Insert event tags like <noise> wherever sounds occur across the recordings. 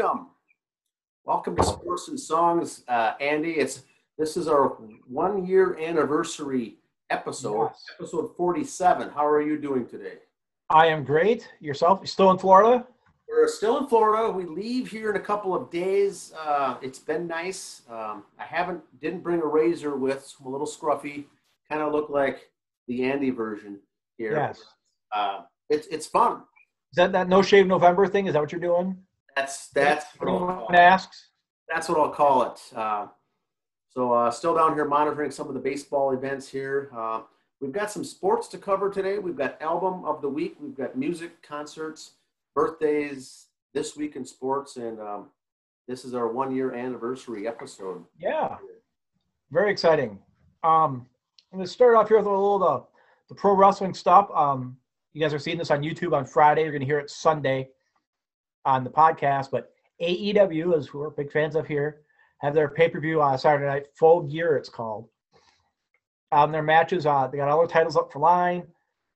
welcome. Welcome to Sports and Songs, uh, Andy. It's this is our one year anniversary episode, Yes. episode 47. How are you doing today? I am great. Yourself? You still in Florida? We're still in Florida. We leave here in a couple of days. Uh, it's been nice. Um, I haven't didn't bring a razor with, so I'm a little scruffy. Kind of look like the Andy version here. Yes. Uh, it's it's fun. Is that that no shave November thing? Is that what you're doing? That's that's what I'll call Anyone it. asks. That's what I'll call it. Uh, so uh, still down here monitoring some of the baseball events here. Uh, we've got some sports to cover today. We've got album of the week. We've got music, concerts, birthdays this week in sports, and um, this is our one year anniversary episode. Yeah. Very exciting. Um, I'm gonna start off here with a little the, the pro wrestling stuff. Um, you guys are seeing this on YouTube on Friday. You're gonna hear it Sunday on the podcast. But AEW, as we're big fans of here, have their pay per view on Saturday night. Full Gear, it's called. Um, their matches, uh, they got all their titles up for line.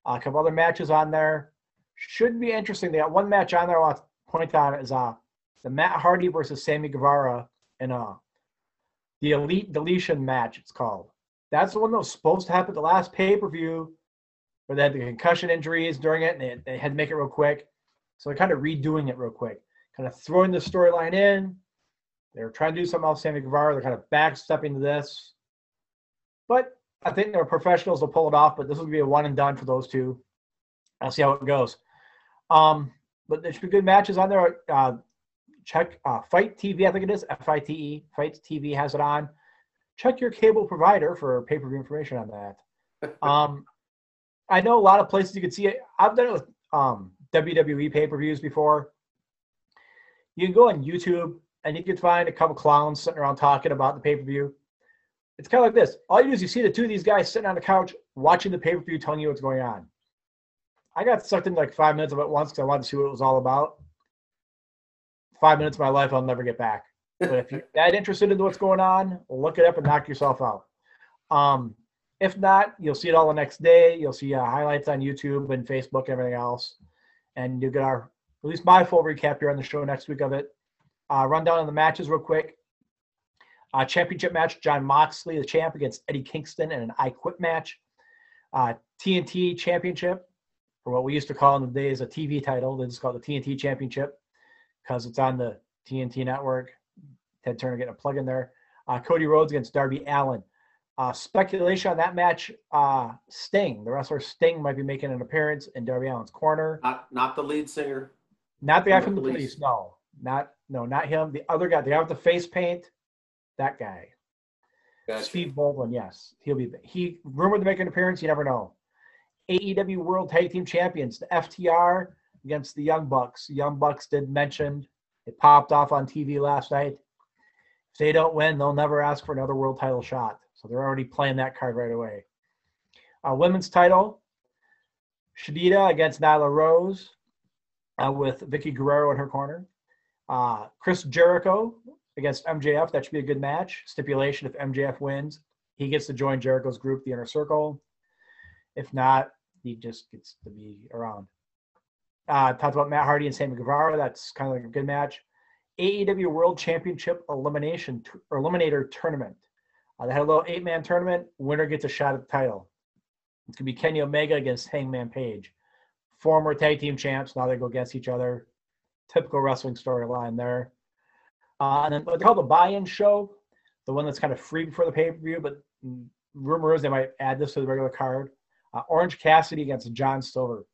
Uh, a couple other matches on there. Should be interesting. They got one match on there. I want to point out is uh the Matt Hardy versus Sammy Guevara in uh the Elite Deletion match. It's called. That's the one that was supposed to happen at the last pay per view, where they had the concussion injuries during it, and they, they had to make it real quick. So they're kind of redoing it real quick, kind of throwing the storyline in. They're trying to do something else, Sammy Guevara. They're kind of backstepping to this. But I think they're professionals. They'll pull it off. But this will be a one and done for those two. I'll see how it goes. Um, but there should be good matches on there. Uh, check uh, Fight TV, I think it is F I T E. Fight TV has it on. Check your cable provider for pay per view information on that. <laughs> Um, I know a lot of places you can see it. I've done it with um, WWE pay per views before. You can go on YouTube and you can find a couple clowns sitting around talking about the pay per view. It's kind of like this. All you do is you see the two of these guys sitting on the couch watching the pay per view, telling you what's going on. I got sucked into like five minutes of it once because I wanted to see what it was all about. Five minutes of my life I'll never get back. But if you're that interested in what's going on, look it up and knock yourself out. Um, if not, you'll see it all the next day. You'll see uh, highlights on YouTube and Facebook, and everything else, and you'll get our at least my full recap here on the show next week of it. Uh, run down on the matches real quick. Uh, championship match: Jon Moxley, the champ, against Eddie Kingston in an I Quit match. Uh, TNT Championship, or what we used to call in the days a TV title. They just call it the TNT Championship because it's on the TNT network. Ted Turner getting a plug in there. Uh, Cody Rhodes against Darby Allin. Uh, speculation on that match: uh, Sting, the wrestler Sting, might be making an appearance in Darby Allin's corner. Not not the lead singer. Not the guy From the the police. police. No, not no, not him. The other guy, the guy with the face paint. That guy, Gotcha. Steve Baldwin. Yes, he'll be. He rumored to make an appearance. You never know. AEW World Tag Team Champions, the FTR against the Young Bucks. The Young Bucks did mention it popped off on TV last night. If they don't win, they'll never ask for another world title shot. So they're already playing that card right away. Uh, women's title, Shadida against Nyla Rose uh, with Vickie Guerrero in her corner. Uh, Chris Jericho against MJF. That should be a good match. Stipulation if MJF wins, he gets to join Jericho's group, the Inner Circle. If not, he just gets to be around. Uh, talked about Matt Hardy and Sammy Guevara. That's kind of like a good match. AEW World Championship Elimination t- or Eliminator Tournament. Uh, they had a little eight-man tournament. Winner gets a shot at the title. It's gonna be Kenny Omega against Hangman Page, former tag team champs. Now they go against each other. Typical wrestling storyline there. Uh, and then what they call the buy-in show, the one that's kind of free before the pay-per-view, but mm, rumor is they might add this to the regular card. Uh, Orange Cassidy against John Silver.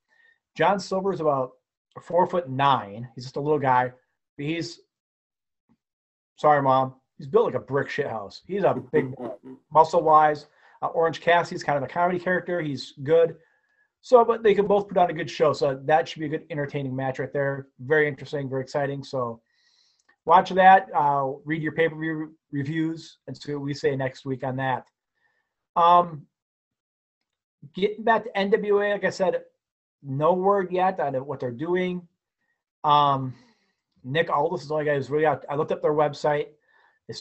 John Silver is about four foot nine. He's just a little guy. He's sorry, mom. He's built like a brick shit house. He's a big <laughs> muscle wise. Uh, Orange Cassidy's kind of a comedy character. He's good. So, but they can both put on a good show. So that should be a good, entertaining match right there. Very interesting, very exciting. So, watch that. Uh, read your pay per view reviews and see what we say next week on that. Um, getting back to NWA, like I said, no word yet on what they're doing. Um, Nick Aldis is the only guy who's really out. I looked up their website.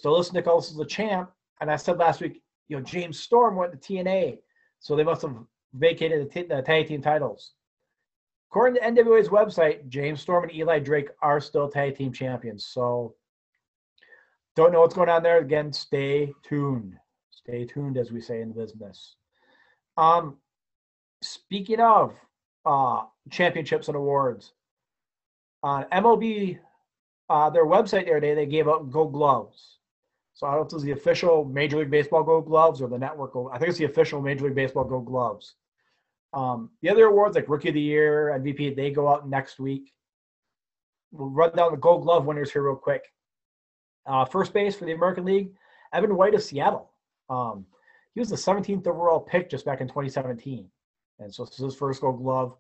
List Nick Aldis as the champ. And I said last week, you know, James Storm went to TNA. So they must have vacated the, t- the tag team titles. according to NWA's website, James Storm and Eli Drake are still tag team champions. So don't know what's going on there. Again, stay tuned. Stay tuned, as we say in business. Um, speaking of uh, championships and awards, on MLB, uh, their website the other day, they gave out gold gloves. So I don't know if it was the official Major League Baseball gold gloves or the network gold. I think it's the official Major League Baseball gold gloves. Um, the other awards like Rookie of the Year, MVP, they go out next week. We'll run down the Gold Glove winners here real quick. Uh, first base for the American League, Evan White of Seattle. Um, he was the 17th overall pick just back in 2017, and so this is his first Gold Glove.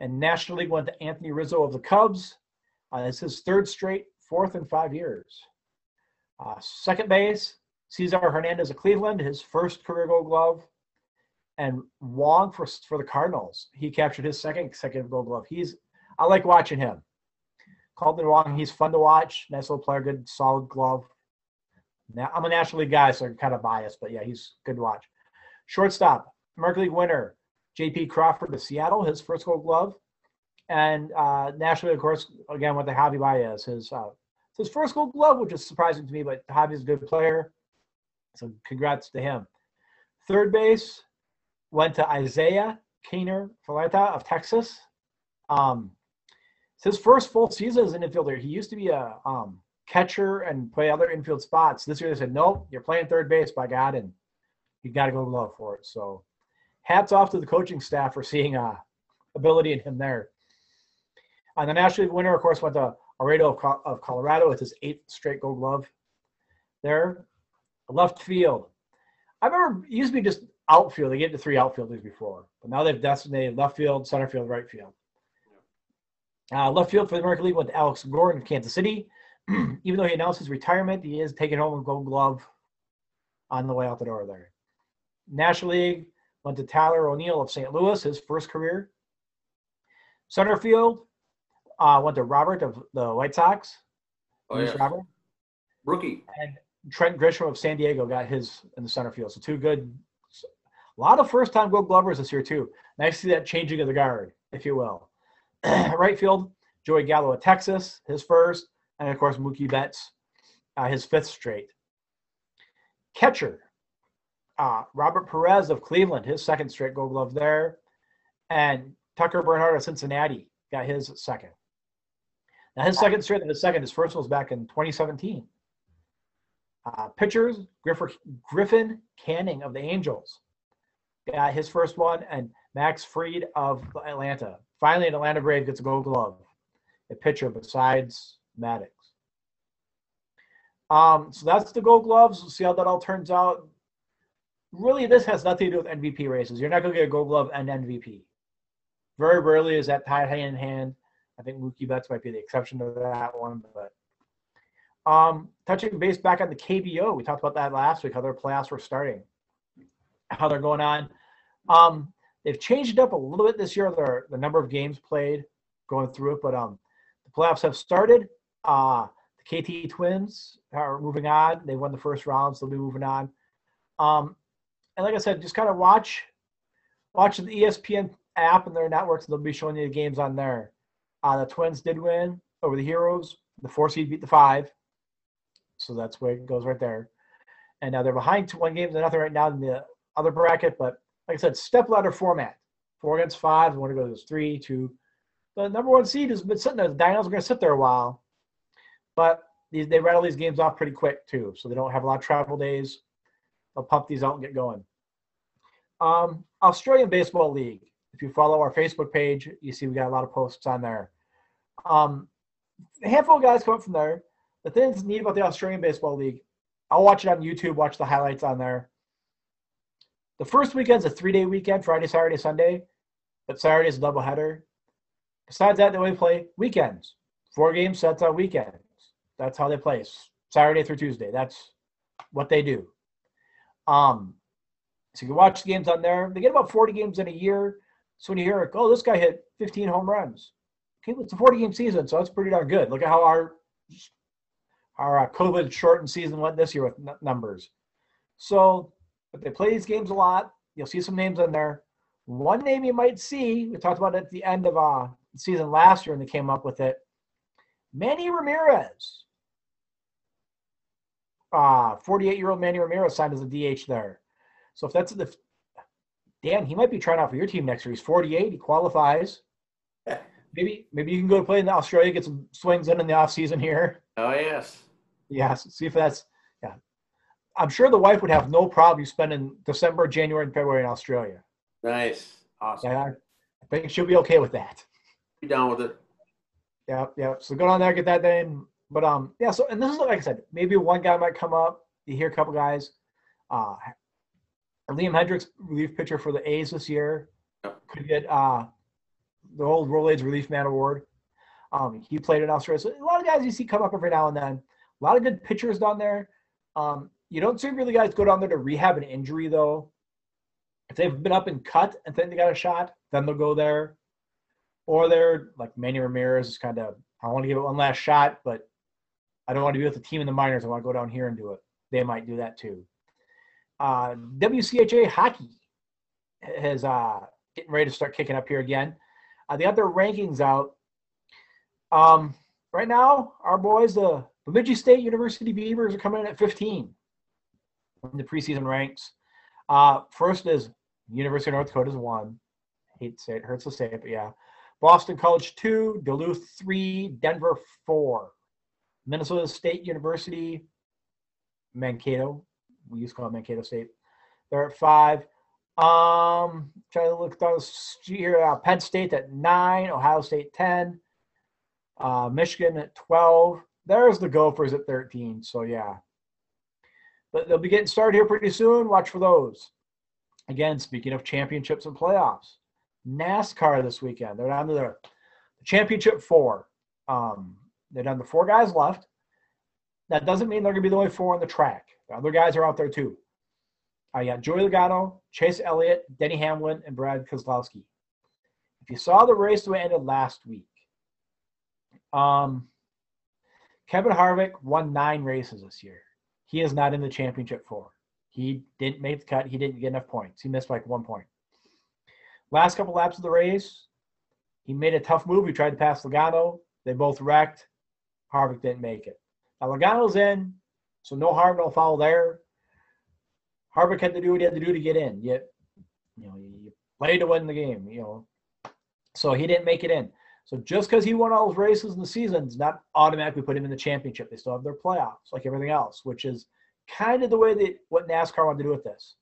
And National League went to Anthony Rizzo of the Cubs. Uh, it's his third straight, fourth in five years. Uh, second base, Cesar Hernandez of Cleveland, his first career Gold Glove and Wong for for the Cardinals. He captured his second consecutive Gold Glove. He's I like watching him. Kolten Wong, he's fun to watch. Nice little player, good solid glove. Now I'm a National League guy, so I'm kind of biased, but yeah, he's good to watch. Shortstop, American League winner, J.P. Crawford of Seattle, his first Gold Glove, and uh, National League, of course, again with the Javi Baez, his uh, his first Gold Glove, which is surprising to me, but Javi's a good player, so congrats to him. Third base, went to Isiah Kiner Falefa of Texas. Um, it's his first full season as an infielder. He used to be a um, catcher and play other infield spots. This year they said, nope, you're playing third base by God, and you got to go glove for it. So hats off to the coaching staff for seeing uh, ability in him there. And the National League winner, of course, went to Arenado of Colorado with his eighth straight gold glove there. Left field. I remember it used to be just outfield. They get to three outfielders before, but now they've designated left field, center field, right field. Uh, left field for the American League went to Alex Gordon of Kansas City. <clears throat> Even though he announced his retirement, he is taking home a gold glove on the way out the door there. National League went to Tyler O'Neill of St. Louis, his first career. Center field uh, went to Robert of the White Sox. Oh, yeah. Robert. Rookie. And Trent Grisham of San Diego got his in the center field. So two good a lot of first time gold glovers this year, too. Nice to see that changing of the guard, if you will. <clears throat> right field, Joey Gallo of Texas, his first. And of course, Mookie Betts, uh, his fifth straight. Catcher, uh, Robert Perez of Cleveland, his second straight gold glove there. And Tucker Barnhart of Cincinnati got his second. Now, his second straight his second, his first was back in 2017. Uh, pitchers, Griffin Canning of the Angels got his first one, and Max Fried of Atlanta. Finally, an Atlanta Brave gets a gold glove, a pitcher besides Maddux. Um, so that's the gold gloves. We'll see how that all turns out. Really, this has nothing to do with MVP races. You're not going to get a gold glove and MVP. Very rarely is that tied hand in hand. I think Mookie Betts might be the exception to that one. But um, touching base back on the KBO, we talked about that last week, how their playoffs were starting how they're going on. Um, they've changed up a little bit this year. Their the number of games played, going through it, but um, the playoffs have started. Uh, the KT Twins are moving on. They won the first round, so they'll be moving on. Um, and like I said, just kind of watch, watch the ESPN app and their networks. They'll be showing you the games on there. Uh, the Twins did win over the Heroes. The four seed beat the five, so that's where it goes right there. And now they're behind two, one game to nothing right now in the other bracket, but like I said, step ladder format. Four against five. want to go three, two. The number one seed has been sitting there. The Dinos are going to sit there a while, but these, they rattle these games off pretty quick too, so they don't have a lot of travel days. They'll pump these out and get going. Um, Australian Baseball League. If you follow our Facebook page, you see we got a lot of posts on there. Um, a handful of guys come up from there. The thing that's neat about the Australian Baseball League, I'll watch it on YouTube, watch the highlights on there. The first weekend's a three day weekend Friday, Saturday, Sunday, but Saturday is a doubleheader. Besides that, they only play weekends. Four game sets on weekends. That's how they play. Saturday through Tuesday. That's what they do. Um, so you can watch the games on there. They get about 40 games in a year. So when you hear, oh, this guy hit 15 home runs. It's a 40 game season, so that's pretty darn good. Look at how our our uh, COVID shortened season went this year with numbers. So but they play these games a lot. You'll see some names in there. One name you might see, we talked about at the end of uh, season last year, and they came up with it. Manny Ramirez. Uh, 48 year old Manny Ramirez signed as a DH there. So if that's the Dan, he might be trying out for your team next year. He's 48, he qualifies. Maybe maybe you can go play in Australia, get some swings in in the off season here. Oh yes. Yes, see if that's yeah. I'm sure the wife would have no problem you spending December, January, and February in Australia. Nice. Awesome. Yeah, I think she'll be okay with that. Be down with it. Yeah, yeah. So go down there, get that name. But um, yeah. So and this is like I said, maybe one guy might come up. You hear a couple guys. Uh, Liam Hendriks, relief pitcher for the A's this year, Yep. could get uh the old Rolaids Relief Man Award. Um, he played in Australia. So a lot of guys you see come up every now and then. A lot of good pitchers down there. Um, you don't see really guys go down there to rehab an injury though. If they've been up and cut and think they got a shot, then they'll go there. Or they're like Manny Ramirez is kind of I want to give it one last shot, but I don't want to be with the team in the minors. I want to go down here and do it. They might do that too. Uh, WCHA hockey is uh, getting ready to start kicking up here again. Uh, they got their rankings out. Um, right now, our boys, the Bemidji State University Beavers, are coming in at 15 in the preseason ranks. Uh, first is University of North Dakota is one. Hate to say it, hurts to say it, but yeah. Boston College two, Duluth three, Denver four, Minnesota State University, Mankato. We used to call it Mankato State. They're at five. Um, try to look those here. Uh, Penn State at nine, Ohio State ten, uh, Michigan at twelve. There's the Gophers at thirteen. So yeah, but they'll be getting started here pretty soon. Watch for those. Again, speaking of championships and playoffs, NASCAR this weekend. They're down to the championship four. Um, they're down to four guys left. That doesn't mean they're going to be the only four on the track. The other guys are out there too. I got Joey Logano, Chase Elliott, Denny Hamlin, and Brad Keselowski. If you saw the race the way ended last week, um, Kevin Harvick won nine races this year. He is not in the championship four. He didn't make the cut. He didn't get enough points. He missed like one point. Last couple laps of the race, he made a tough move. He tried to pass Logano. They both wrecked. Harvick didn't make it. Now Logano's in, so no harm, no foul there. Harvick had to do what he had to do to get in. Yet, you know, you play to win the game. You know, so he didn't make it in. So just because he won all those races in the season does not automatically put him in the championship. They still have their playoffs, like everything else, which is kind of the way that what NASCAR wanted to do with this.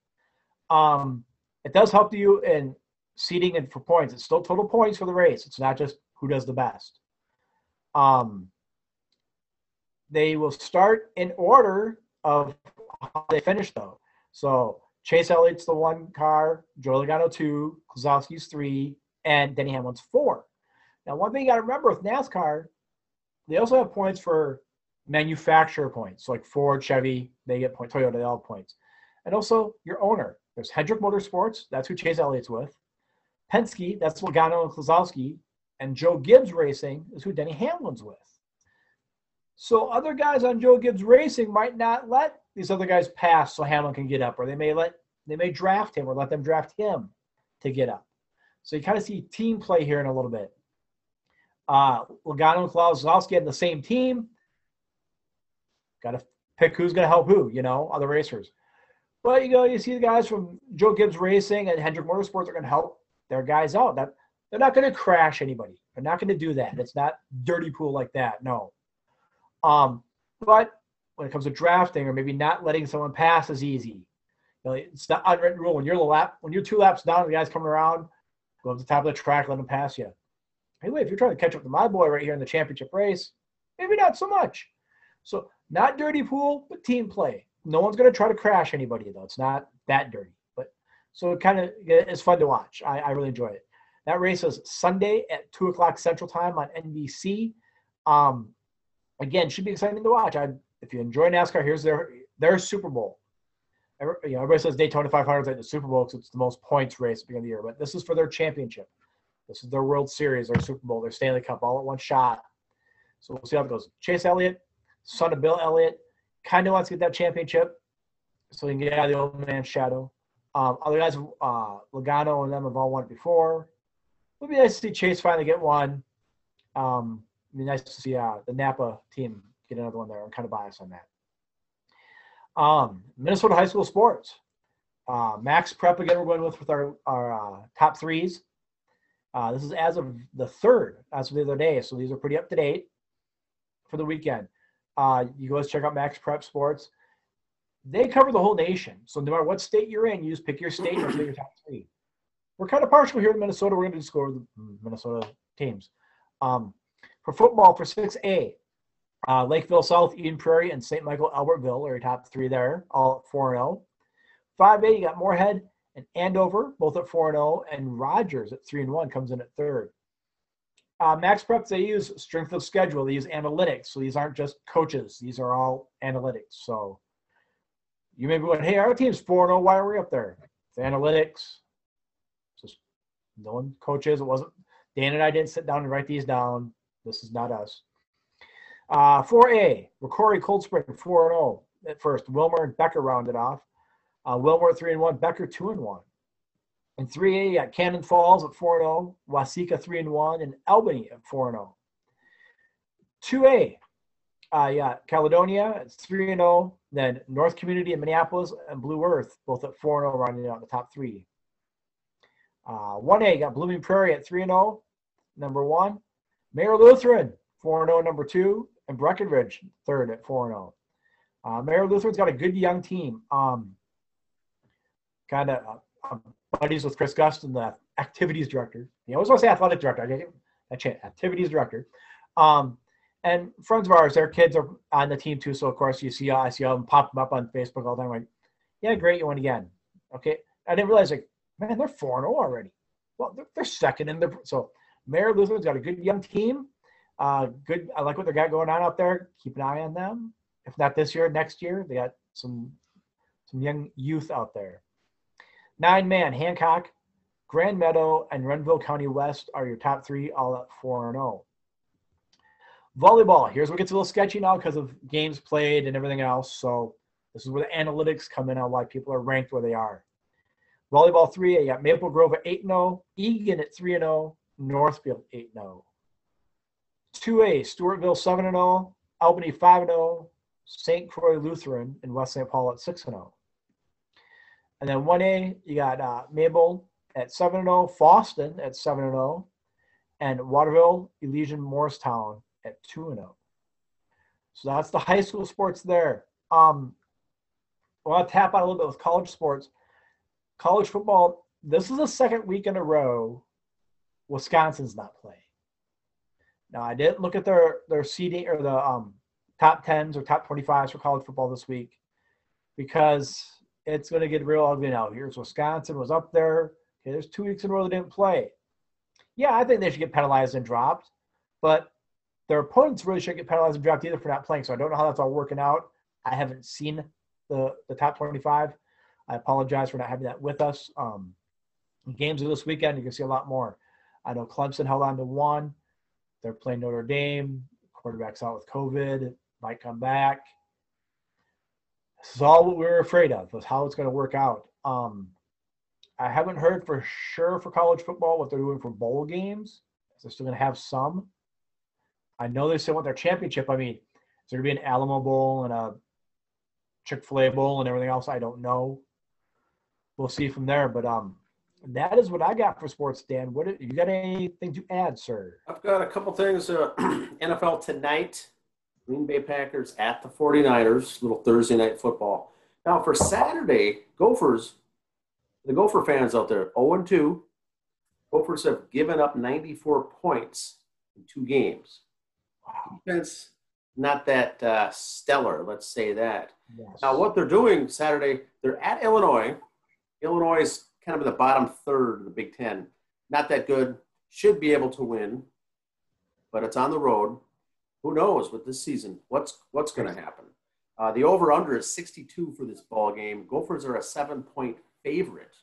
Um, it does help you in seeding and for points. It's still total points for the race. It's not just who does the best. Um, they will start in order of how they finish, though. So Chase Elliott's the one car, Joe Logano two, Keselowski's three, and Denny Hamlin's four. Now, one thing you got to remember with NASCAR, they also have points for manufacturer points. So like Ford, Chevy, they get points. Toyota, they all have points. And also your owner. There's Hendrick Motorsports. That's who Chase Elliott's with. Penske, that's Logano and Kozlowski. And Joe Gibbs Racing is who Denny Hamlin's with. So other guys on Joe Gibbs Racing might not let these other guys pass so Hamlin can get up, or they may let they may draft him or let them draft him to get up. So you kind of see team play here in a little bit. Uh, Logano and Keselowski had the same team. Got to pick who's going to help who, you know, other racers. But you know, you see the guys from Joe Gibbs Racing and Hendrick Motorsports are going to help their guys out. That they're not going to crash anybody. They're not going to do that. It's not dirty pool like that. No. Um, but when it comes to drafting or maybe not letting someone pass is easy. You know, it's not unwritten rule. When you're the lap, when you're two laps down, the guy's coming around, go up the top of the track, let him pass you. Anyway, if you're trying to catch up to my boy right here in the championship race, maybe not so much. So not dirty pool, but team play. No one's going to try to crash anybody though. It's not that dirty, but so it kind of it's fun to watch. I, I really enjoy it. That race is Sunday at two o'clock Central Time on NBC. Um, again, should be exciting to watch. I, if you enjoy NASCAR, here's their their Super Bowl. Every, you know, everybody says Daytona 500 is like the Super Bowl because it's the most points race at the beginning of the year, but this is for their championship. This is their World Series, their Super Bowl, their Stanley Cup, all at one shot. So we'll see how it goes. Chase Elliott, son of Bill Elliott, kind of wants to get that championship so he can get out of the old man's shadow. Um, other guys, uh, Logano and them have all won it before. It would be nice to see Chase finally get one. Um, it'd be nice to see uh, the Napa team get another one there. I'm kind of biased on that. Um, Minnesota high school sports. Uh, Max Prep again. We're going with with our our uh, top threes. Uh, this is as of the third, as of the other day. So these are pretty up to date for the weekend. Uh, you guys check out Max Prep Sports. They cover the whole nation. So no matter what state you're in, you just pick your state and pick your top three. We're kind of partial here in Minnesota. We're going to score the Minnesota teams. Um, for football, for 6A, uh, Lakeville South, Eden Prairie, and St. Michael Albertville are your top three there, all at 4 0. 5A, you got Moorhead and Andover, both at 4 0, and Rogers at 3 1 comes in at third. Uh, Max Prep, they use strength of schedule, they use analytics. So these aren't just coaches, these are all analytics. So you may be going, hey, our team's 4 0, why are we up there? It's analytics. Just no one coaches. It wasn't Dan and I didn't sit down and write these down. This is not us. Uh, 4A, Rocori Cold Spring 4 0 at first. Willmar and Becker rounded off. Uh, Willmar 3 and 1, Becker 2 and 1. In 3A, you got Cannon Falls at 4 0, Waseca 3 and 1, and Albany at 4 0. 2A, uh, yeah, Caledonia at 3 and 0, then North Community in Minneapolis and Blue Earth both at 4 0, rounding out the top three. Uh, 1A got Blooming Prairie at 3 0, number one. Mayer Lutheran, 4 0, number two. And Breckenridge, third at 4 0. Uh, Mayer Lutheran's got a good young team. Um, kind of uh, buddies with Chris Guston, the activities director. He always wants to say athletic director. I get activities director. Um, and friends of ours, their kids are on the team too. So of course you see, I see them pop them up on Facebook all the time. Like, yeah, great, you won again. Okay, I didn't realize like, man, they're four and zero oh already. Well, they're, they're second in the so Mayer Lutheran's got a good young team. Uh, good. I like what they got going on out there. Keep an eye on them. If not this year, next year, they got some some young youth out there. Nine man Hancock, Grand Meadow, and Renville County West are your top three, all at four and zero. Oh. Volleyball. Here's where it gets a little sketchy now because of games played and everything else. So this is where the analytics come in on why people are ranked where they are. Volleyball 3, you got Maple Grove at 8 0, Eagan at 3 0, Northfield 8 0. 2A, Stewartville 7 0, Albany 5 0, St. Croix Lutheran in West St. Paul at 6 0. And then 1A, you got uh, Mabel at 7 0, Fosston at 7 0, and Waterville, Elysian, Morristown at 2 0. So that's the <laughs> high school sports there. Um, I want to tap out a little bit with college sports. College football, this is the second week in a row Wisconsin's not playing. Now, I didn't look at their, their seeding or the um, top 10s or top 25s for college football this week because it's going to get real ugly now. Here's Wisconsin was up there. Okay, there's two weeks in a row they didn't play. Yeah, I think they should get penalized and dropped, but their opponents really shouldn't get penalized and dropped either for not playing. So I don't know how that's all working out. I haven't seen the the top 25. I apologize for not having that with us. Um, games of this weekend, you can see a lot more. I know Clemson held on to one. They're playing Notre Dame. Quarterback's out with COVID. Might come back. This is all what we were afraid of was how it's going to work out. Um, I haven't heard for sure for college football what they're doing for bowl games. They're still going to have some. I know they still want their championship. I mean, is there going to be an Alamo Bowl and a Chick Fil A Bowl and everything else? I don't know. We'll see from there. But um, that is what I got for sports, Dan. What you got anything to add, sir? I've got a couple things. Uh, <clears throat> NFL tonight, Green Bay Packers at the 49ers, little Thursday night football. Now for Saturday, Gophers, the Gopher fans out there, 0 and 2. Gophers have given up 94 points in two games. Wow. Defense, not that uh, stellar, let's say that. Yes. Now, what they're doing Saturday, they're at Illinois. Illinois is kind of in the bottom third of the Big Ten. Not that good. Should be able to win, but it's on the road. Who knows with this season? What's what's going to happen? Uh, the over under is 62 for this ball game. Gophers are a seven point favorite.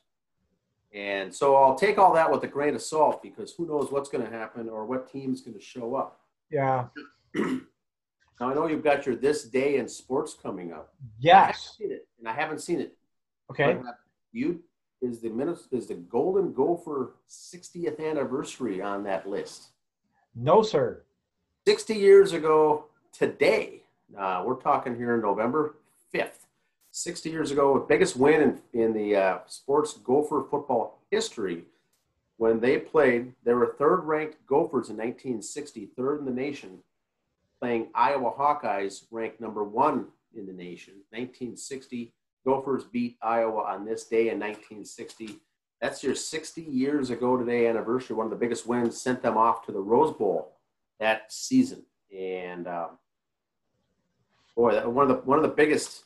And so I'll take all that with a grain of salt because who knows what's going to happen or what team's going to show up. Yeah. <clears throat> now I know you've got your this day in sports coming up. Yes. I it, and I haven't seen it. Okay. You is the Minnes- is the Golden Gopher 60th anniversary on that list? No, sir. 60 years ago today, uh, we're talking here in November 5th. 60 years ago, the biggest win in, in the uh, sports Gopher football history. When they played, they were third ranked Gophers in 1960, third in the nation, playing Iowa Hawkeyes, ranked number one in the nation. 1960, Gophers beat Iowa on this day in 1960. That's your 60 years ago today anniversary. One of the biggest wins sent them off to the Rose Bowl that season. And um, boy, that, one of the one of the biggest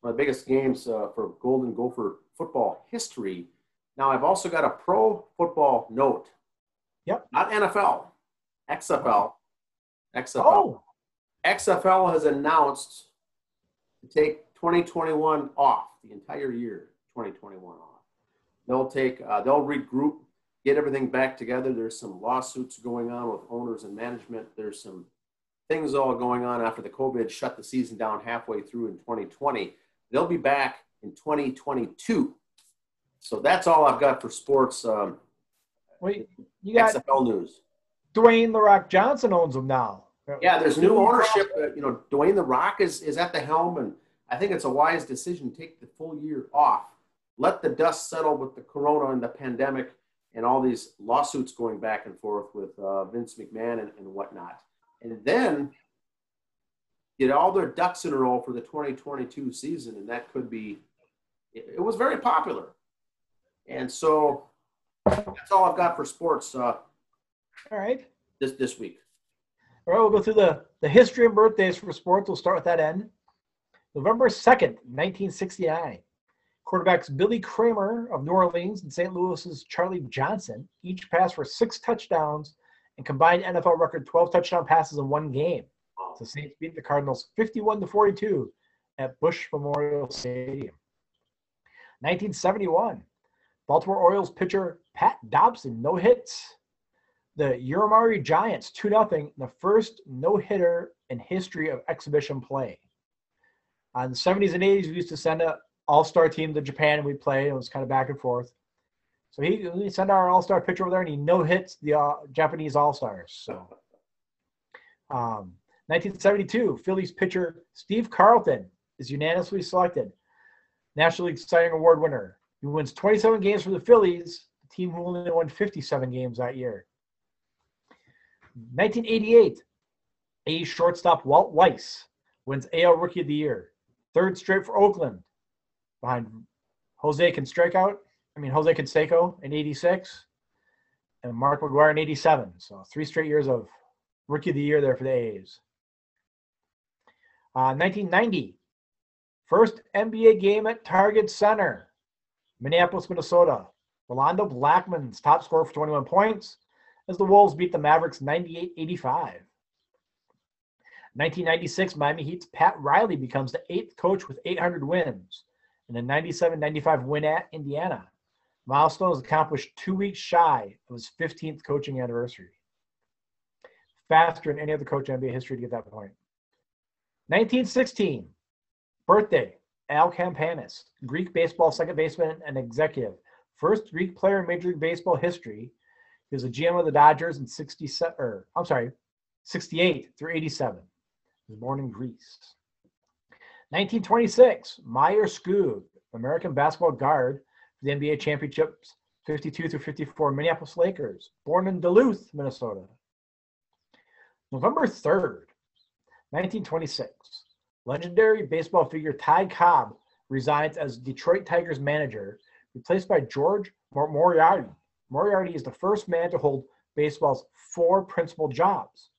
one of the biggest games uh, for Golden Gopher football history. Now I've also got a pro football note. Yep. Not NFL, XFL. XFL. Oh, XFL has announced to take 2021 off the entire year. 2021 off. They'll take. Uh, they'll regroup, get everything back together. There's some lawsuits going on with owners and management. There's some things all going on after the COVID shut the season down halfway through in 2020. They'll be back in 2022. So that's all I've got for sports. Um, wait, you got XFL news. Dwayne the Rock Johnson owns them now. Yeah, there's new ownership. Uh, you know, Dwayne the Rock is is at the helm, and I think it's a wise decision. Take the full year off. Let the dust settle with the corona and the pandemic and all these lawsuits going back and forth with uh, Vince McMahon and, and whatnot, and then get all their ducks in a row for the 2022 season, and that could be. It, it was very popular, and so that's all I've got for sports uh, All right. this this week. All right, we'll go through the, the history and birthdays for sports. We'll start with that end. November 2nd, 1969. Quarterbacks Billy Kramer of New Orleans and St. Louis's Charlie Johnson each passed for six touchdowns and combined NFL record 12 touchdown passes in one game. The Saints beat the Cardinals 51 to 42 at Busch Memorial Stadium. 1971. Baltimore Orioles pitcher Pat Dobson no hits the Yomiuri Giants 2 0 the first no hitter in history of exhibition play. Uh, in the 70s and 80s, we used to send an all star team to Japan and we play. It was kind of back and forth. So he we send our all star pitcher over there and he no hits the uh, Japanese all stars. So, um, 1972, Phillies pitcher Steve Carlton is unanimously selected National League Cy Award winner. He wins 27 games for the Phillies, the team who only won 57 games that year. 1988, A shortstop Walt Weiss wins AL Rookie of the Year. Third straight for Oakland, behind Jose Canseco. I mean Jose Canseco in '86, and Mark McGwire in '87. So three straight years of Rookie of the Year there for the A's. Uh, 1990, first NBA game at Target Center, Minneapolis, Minnesota. Rolando Blackman's top scorer for 21 points as the Wolves beat the Mavericks 98 85. 1996, Miami Heat's Pat Riley becomes the eighth coach with 800 wins and a 97 95 win at Indiana. Milestone was accomplished two weeks shy of his 15th coaching anniversary. Faster than any other coach in NBA history to get that point. 1916, birthday, Al Campanis, Greek baseball second baseman and executive, first Greek player in Major League Baseball history he was a GM of the Dodgers in 67, or I'm sorry, 68 through 87. Was born in Greece. 1926, Myer Skoog, American basketball guard for the NBA championships 52 through 54 Minneapolis Lakers, born in Duluth, Minnesota. November 3rd, 1926, legendary baseball figure Ty Cobb resigns as Detroit Tigers manager, replaced by George Moriarty. Moriarty is the first man to hold baseball's four principal jobs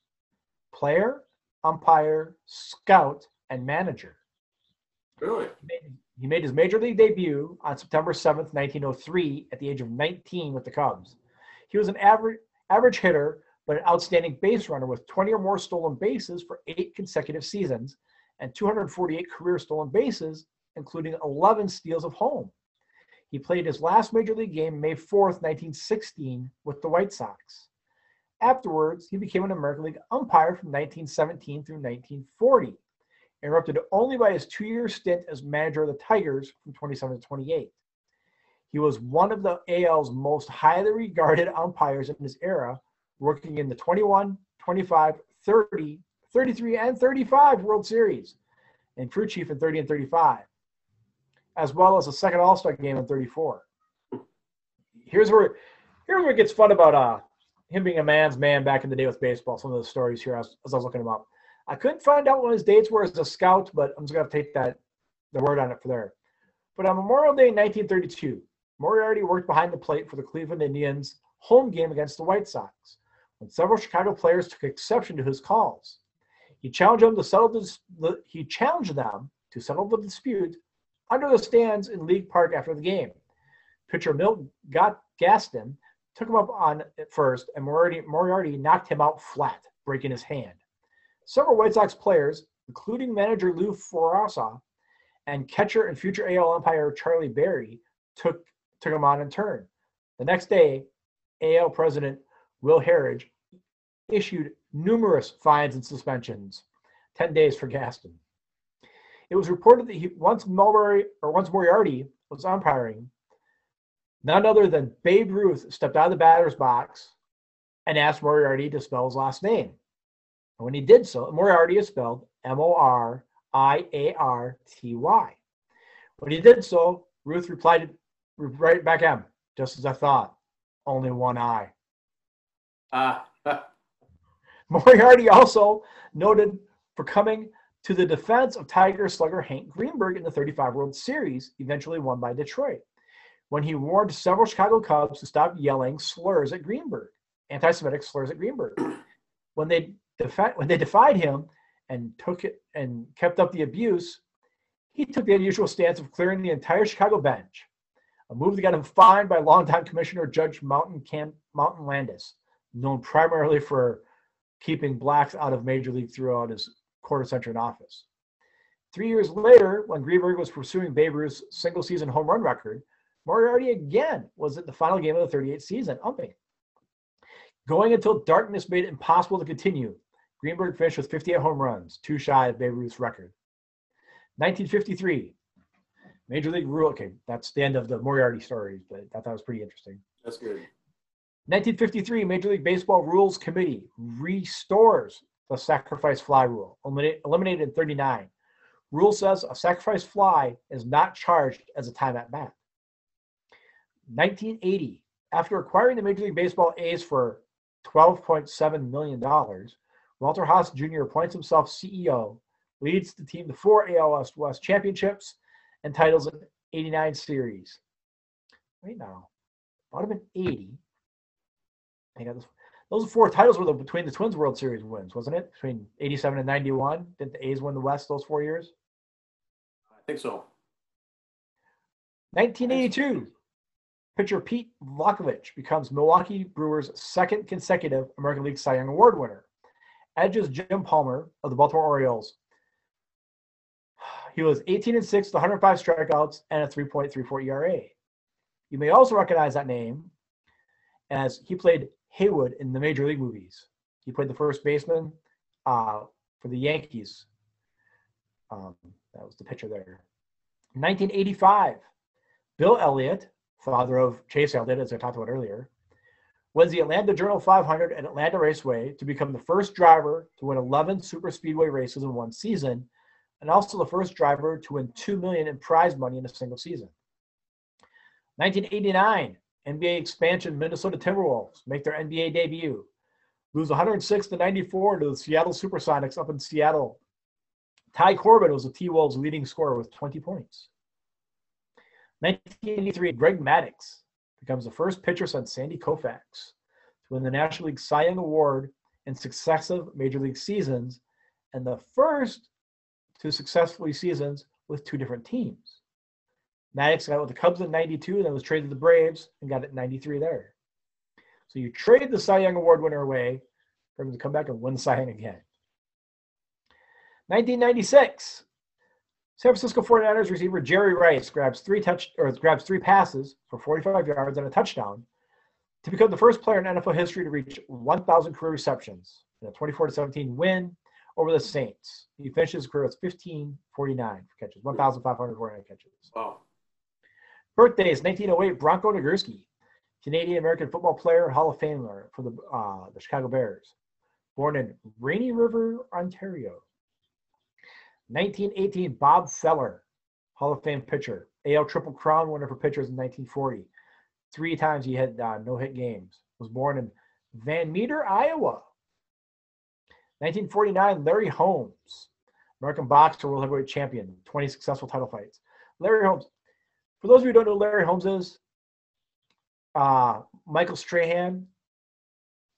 player, umpire, scout, and manager. Really? He made, he made his major league debut on September 7th, 1903, at the age of 19 with the Cubs. He was an average, average hitter, but an outstanding base runner with 20 or more stolen bases for eight consecutive seasons and 248 career stolen bases, including 11 steals of home. He played his last major league game May 4th, 1916, with the White Sox. Afterwards, he became an American League umpire from 1917 through 1940, interrupted only by his two year stint as manager of the Tigers from 27 to 28. He was one of the AL's most highly regarded umpires in his era, working in the 21, 25, 30, 33, and 35 World Series, and crew chief in 30 and 35, as well as a second All Star game in 34. Here's where here's where it gets fun about uh, him being a man's man back in the day with baseball. Some of the stories here as, as I was looking him up. I couldn't find out when his dates were as a scout, but I'm just gonna take that the word on it for there. But on Memorial Day in 1932, Moriarty worked behind the plate for the Cleveland Indians home game against the White Sox when several Chicago players took exception to his calls. He challenged them to settle the, he challenged them to settle the dispute under the stands in League Park after the game. Pitcher Milt got Gaston took him up on at first, and Moriarty, Moriarty knocked him out flat, breaking his hand. Several White Sox players, including manager Lou Ferrasa and catcher and future AL umpire Charlie Berry, took took him on in turn. The next day, AL president Will Harridge issued numerous fines and suspensions, 10 days for Gaston. It was reported that he, once Mulberry or once Moriarty was umpiring, none other than Babe Ruth stepped out of the batter's box and asked Moriarty to spell his last name. And when he did so, Moriarty is spelled M O R I A R T Y. When he did so, Ruth replied right back at him, just as I thought, only one eye. Uh, <laughs> Moriarty also noted for coming to the defense of Tiger slugger Hank Greenberg in the 35 World Series, eventually won by Detroit, when he warned several Chicago Cubs to stop yelling slurs at Greenberg, anti-Semitic slurs at Greenberg. <clears throat> When they defi- when they defied him and took it and kept up the abuse, he took the unusual stance of clearing the entire Chicago bench, a move that got him fined by longtime Commissioner Judge Mountain Cam- Mountain Landis, known primarily for keeping blacks out of Major League throughout his quarter century in office. Three years later, when Greenberg was pursuing Babe Ruth's single season home run record, Moriarty again was at the final game of the 38th season, umping. Going until darkness made it impossible to continue, Greenberg finished with 58 home runs, two shy of Babe Ruth's record. 1953, Major League rule. Okay, that's the end of the Moriarty story, but I thought that was pretty interesting. That's good. 1953, Major League Baseball Rules Committee restores the sacrifice fly rule, eliminated in 39. Rule says a sacrifice fly is not charged as a time at bat. 1980, after acquiring the Major League Baseball A's for $12.7 million, Walter Haas Jr. appoints himself CEO, leads the team to four AL West championships, and titles in 89 series. Wait now, bottom in 80. I got this. Those four titles were the, between the Twins World Series wins, wasn't it? Between 87 and 91. Did the A's win the West those four years? I think so. 1982. Pitcher Pete Vuckovich becomes Milwaukee Brewers' second consecutive American League Cy Young Award winner. Edges Jim Palmer of the Baltimore Orioles. He was 18 and 6 with 105 strikeouts and a 3.34 ERA. You may also recognize that name as he played Haywood in the Major League movies. He played the first baseman uh, for the Yankees. Um, that was the pitcher there. 1985, Bill Elliott, father of Chase Elliott, as I talked about earlier, wins the Atlanta Journal 500 at Atlanta Raceway to become the first driver to win 11 super speedway races in one season, and also the first driver to win two million in prize money in a single season. 1989, NBA expansion Minnesota Timberwolves make their NBA debut. Lose 106 to 94 to the Seattle Supersonics up in Seattle. Ty Corbin was the T Wolves' leading scorer with 20 points. 1983, Greg Maddux becomes the first pitcher since Sandy Koufax to win the National League Cy Young Award in successive major league seasons, and the first to successfully seasons with two different teams. Maddux got it with the Cubs in 92 and then was traded to the Braves and got it in 93 there. So you trade the Cy Young Award winner away for him to come back and win Cy Young again. 1996, San Francisco 49ers receiver Jerry Rice grabs three touch or grabs three passes for 45 yards and a touchdown to become the first player in NFL history to reach 1,000 career receptions in a 24 17 win over the Saints. He finishes his career with 1549 catches, 1,549 catches. Wow. Birthdays 1908 Bronco Nagurski, Canadian American football player, Hall of Famer for the uh, the Chicago Bears, born in Rainy River, Ontario. 1918 Bob Feller, Hall of Fame pitcher, AL Triple Crown winner for pitchers in 1940. Three times he had uh, no hit games. Was born in Van Meter, Iowa. 1949 Larry Holmes, American boxer, world heavyweight champion, 20 successful title fights. Larry Holmes. For those of you who don't know Larry Holmes is, uh, Michael Strahan.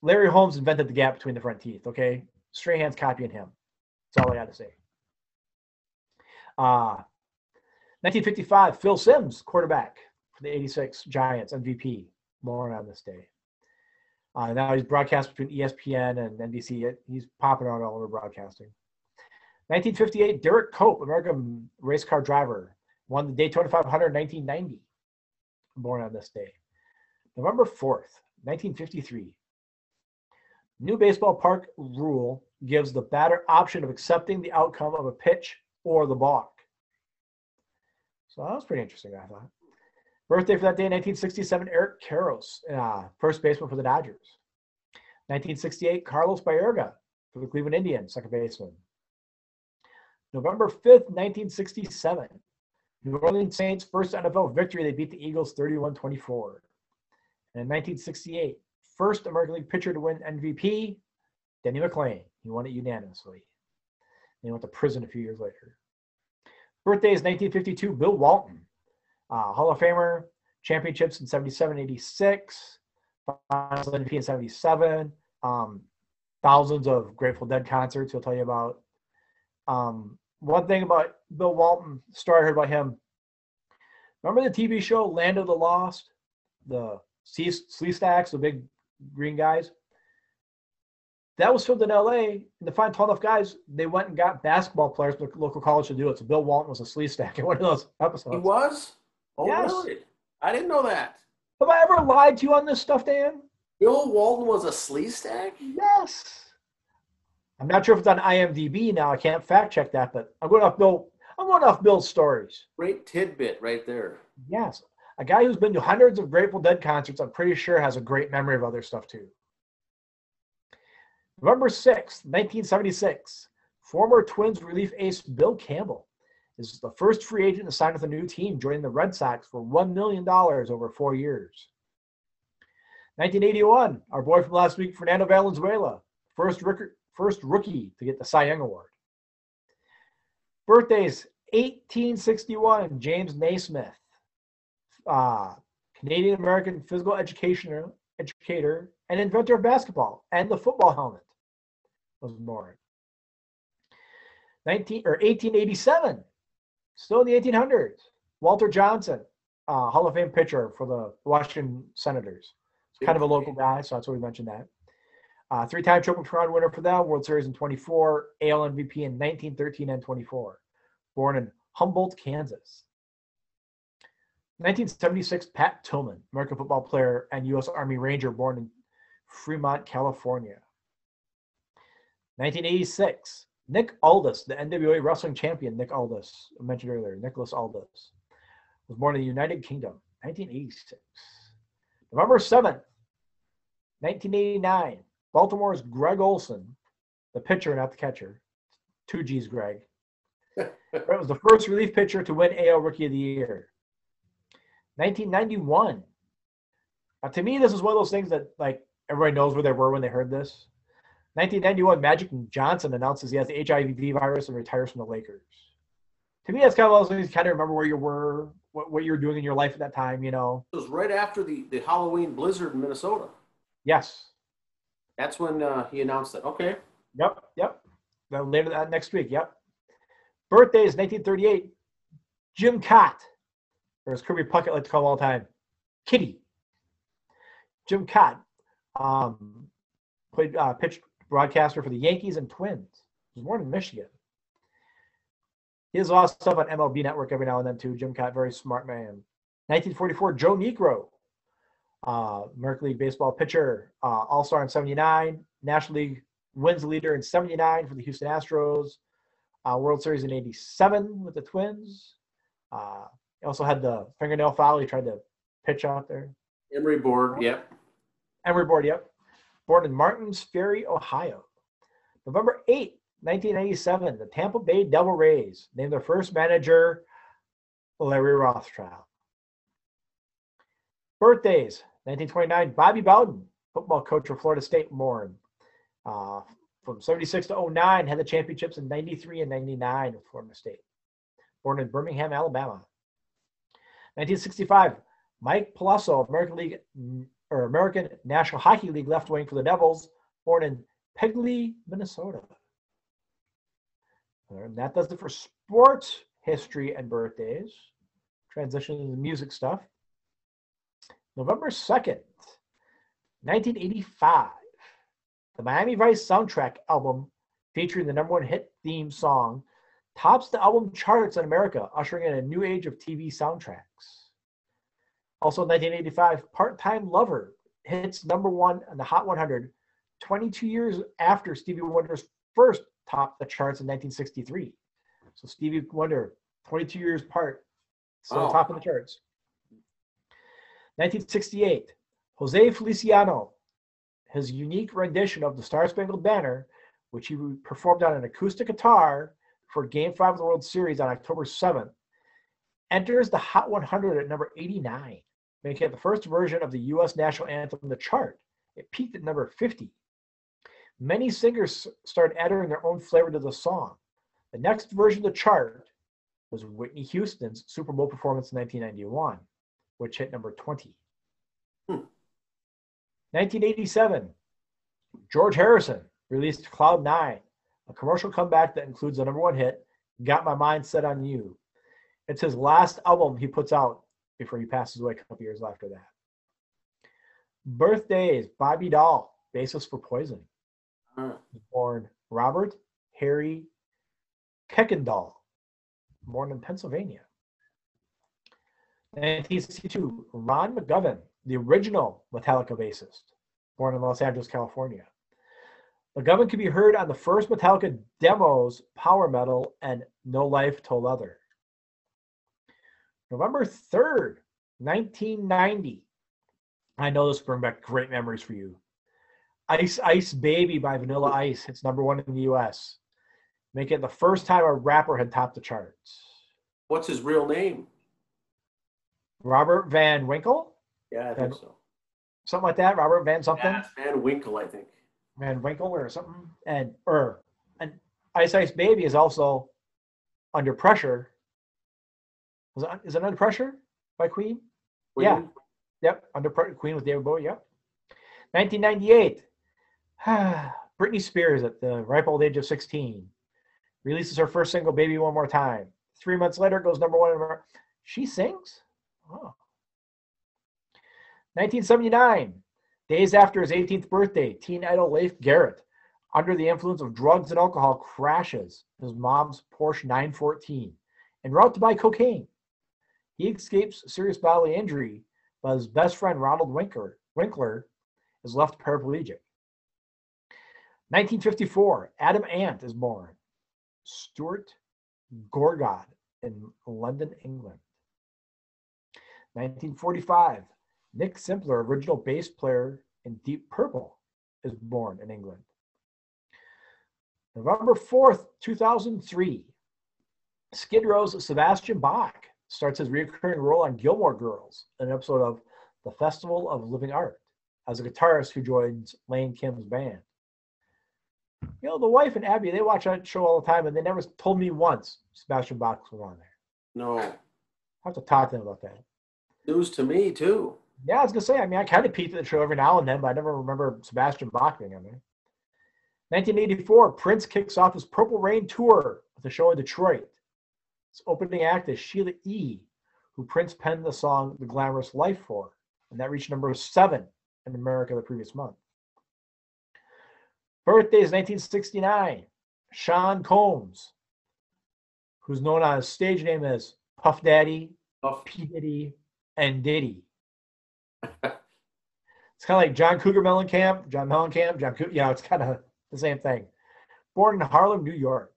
Larry Holmes invented the gap between the front teeth. Okay, Strahan's copying him. That's all I got to say. Uh, 1955, Phil Simms, quarterback for the 86 Giants, MVP. More on this day. Uh, now he's broadcast between ESPN and NBC. He's popping out all over broadcasting. 1958, Derrike Cope, American race car driver, won the Daytona 500 in 1990. Born on this day. November 4th, 1953. New baseball park rule gives the batter option of accepting the outcome of a pitch or the balk. So that was pretty interesting, I thought. Birthday for that day, 1967, Eric Karros, uh, first baseman for the Dodgers. 1968, Carlos Baerga for the Cleveland Indians, second baseman. November 5th, 1967, New Orleans Saints' first NFL victory. They beat the Eagles 31 24. And in 1968, first American League pitcher to win MVP, Denny McLain. He won it unanimously. He went to prison a few years later. Birthday is 1952, Bill Walton, uh, Hall of Famer, championships in 77, 86, finals MVP in 77, um, thousands of Grateful Dead concerts he'll tell you about. Um, one thing about Bill Walton, story I heard about him. Remember the TV show Land of the Lost? The Sleestaks, the big green guys? That was filmed in LA. And to find tall enough guys, they went and got basketball players from the local college to do it. So Bill Walton was a Sleestak in one of those episodes. He was? Oh, Yes. really? I didn't know that. Have I ever lied to you on this stuff, Dan? Bill Walton was a Sleestak? Yes. I'm not sure if it's on IMDb now. I can't fact check that, but I'm going off Bill. I'm going off Bill's stories. Great tidbit right there. Yes, a guy who's been to hundreds of Grateful Dead concerts. I'm pretty sure has a great memory of other stuff too. November 6th, 1976, former Twins relief ace Bill Campbell is the first free agent to sign with a new team, joining the Red Sox for $1 million over four years. 1981, our boy from last week, Fernando Valenzuela, first, first rookie to get the Cy Young Award. Birthdays 1861, James Naismith, uh, Canadian American physical educationer, educator and inventor of basketball and the football helmet was born. 19 or 1887, still in the 1800s. Walter Johnson, uh, Hall of Fame pitcher for the Washington Senators. Kind of a local guy, so that's why we mentioned that. Uh, three-time Triple Crown winner for them, World Series in 24, AL MVP in 1913 and 24. Born in Humboldt, Kansas. 1976, Pat Tillman, American football player and U.S. Army Ranger, born in Fremont, California. 1986, Nick Aldis, the NWA wrestling champion, Nick Aldis, I mentioned earlier, Nicholas Aldis, was born in the United Kingdom, 1986. November 7th, 1989, Baltimore's Gregg Olson, the pitcher, not the catcher. Two G's, Greg. <laughs> It was the first relief pitcher to win AL Rookie of the Year. 1991. Now, to me, this is one of those things that like everybody knows where they were when they heard this. 1991, Magic Johnson announces he has the HIV virus and retires from the Lakers. To me, that's kind of one of those things. you Kind of remember where you were, what, what you were doing in your life at that time. You know. It was right after the, the Halloween blizzard in Minnesota. Yes. That's when uh, he announced that. Okay. Yep. Yep. Then later that next week. Yep. Birthday is 1938. Jim Kaat, or as Kirby Puckett liked to call him all the time, Kitty. Jim Kaat um, played uh, pitched broadcaster for the Yankees and Twins. He was born in Michigan. He has a lot of stuff on MLB Network every now and then too. Jim Kaat, very smart man. 1944, Joe Niekro, uh, American League baseball pitcher, uh, All Star in '79, National League wins leader in 79 for the Houston Astros, uh, World Series in 87 with the Twins, uh, He also had the fingernail foul. He tried to pitch out there. Emery board, yep. Emery board, yep. Born in Martins Ferry, Ohio. November 8, 1997, the Tampa Bay Devil Rays named their first manager Larry Rothschild. Birthdays 1929, Bobby Bowden, football coach for Florida State, born. Uh, from 76 to 09, had the championships in 93 and 99 with Florida State. Born in Birmingham, Alabama. 1965, Mike Peluso, American League or American National Hockey League left wing for the Devils, born in Pegley, Minnesota. And that does it for sports history and birthdays. Transition to the music stuff. November 2nd, 1985, the Miami Vice soundtrack album featuring the number one hit theme song tops the album charts in America, ushering in a new age of TV soundtracks. Also, 1985, Part Time Lover hits number one on the Hot 100 22 years after Stevie Wonder's first topped the charts in 1963. So Stevie Wonder, 22 years apart, still Wow. top of the charts. 1968, Jose Feliciano, his unique rendition of the Star Spangled Banner, which he performed on an acoustic guitar for Game 5 of the World Series on October 7th, enters the Hot 100 at number 89, making it the first version of the U.S. national anthem to chart. It peaked at number 50. Many singers started adding their own flavor to the song. The next version of the chart was Whitney Houston's Super Bowl performance in 1991, which hit number 20. Hmm. 1987, George Harrison released Cloud Nine, a commercial comeback that includes the number one hit, Got My Mind Set on You. It's his last album he puts out before he passes away a couple years after that. Birthdays Bobby Dall, bassist for Poison, Uh, born Robert Harry Kuykendall, born in Pennsylvania. 1962, Ron McGovney, the original Metallica bassist, born in Los Angeles, California. McGovney can be heard on the first Metallica demos, Power Metal and No Life Till Leather. November 3rd, 1990. I know this will bring back great memories for you. Ice Ice Baby by Vanilla Ice hits number one in the US, making it the first time a rapper had topped the charts. what's his real name? Robert Van Winkle, Yeah, I think Van- so. something like that. Robert Van something, Yeah, Van Winkle, I think. Van Winkle or something, and or and Ice Ice Baby is also under pressure. Was it, is it under pressure by Queen? Yeah. Queen? Yep, under Pre- Queen with David Bowie. Yep. 1998. <sighs> Britney Spears at the ripe old age of 16 releases her first single, "Baby One More Time." Three months later, it goes number one. In Amer- she sings. Oh. 1979. Days after his 18th birthday, teen idol Leif Garrett, under the influence of drugs and alcohol, crashes his mom's Porsche 914 en route to buy cocaine. He escapes serious bodily injury, but his best friend Ronald Winkler, Winkler is left paraplegic. 1954, Adam Ant is born. Stuart Goddard in London, England. 1945, Nick Simper, original bass player in Deep Purple, is born in England. November 4th, 2003, Skid Row's Sebastian Bach starts his recurring role on Gilmore Girls, an episode of The Festival of Living Art, as a guitarist who joins Lane Kim's band. You know, the wife and Abby, they watch that show all the time, and they never told me once Sebastian Bach was on there. No. I have to talk to them about that. News to me, too. Yeah, I was gonna say. I mean, I kind of peeked at the show every now and then, but I never remember Sebastian Bach being on there. 1984, Prince kicks off his Purple Rain tour with a show in Detroit. His opening act is Sheila E., who Prince penned the song "The Glamorous Life" for, and that reached number seven in America the previous month. Birthday is 1969. Sean Combs, who's known on his stage name as Puff Daddy, Tough. P. Diddy, and Diddy. <laughs> it's kind of like John Cougar Mellencamp, John Mellencamp, John Cougar. You know, it's kind of the same thing. Born in Harlem, New York.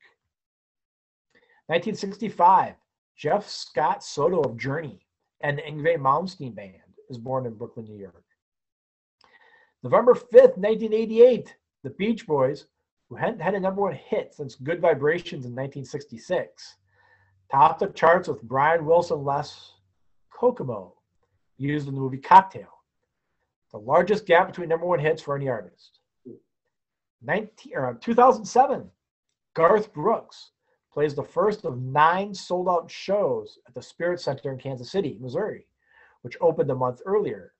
1965, Jeff Scott Soto of Journey and the Yngwie Malmsteen Band is born in Brooklyn, New York. November 5th, 1988, the Beach Boys, who hadn't had a number one hit since Good Vibrations in 1966, topped the charts with Brian Wilson less Kokomo, used in the movie Cocktail, the largest gap between number one hits for any artist. 19, er, or 2007, Garth Brooks plays the first of nine sold out shows at the Sprint Center in Kansas City, Missouri, which opened a month earlier.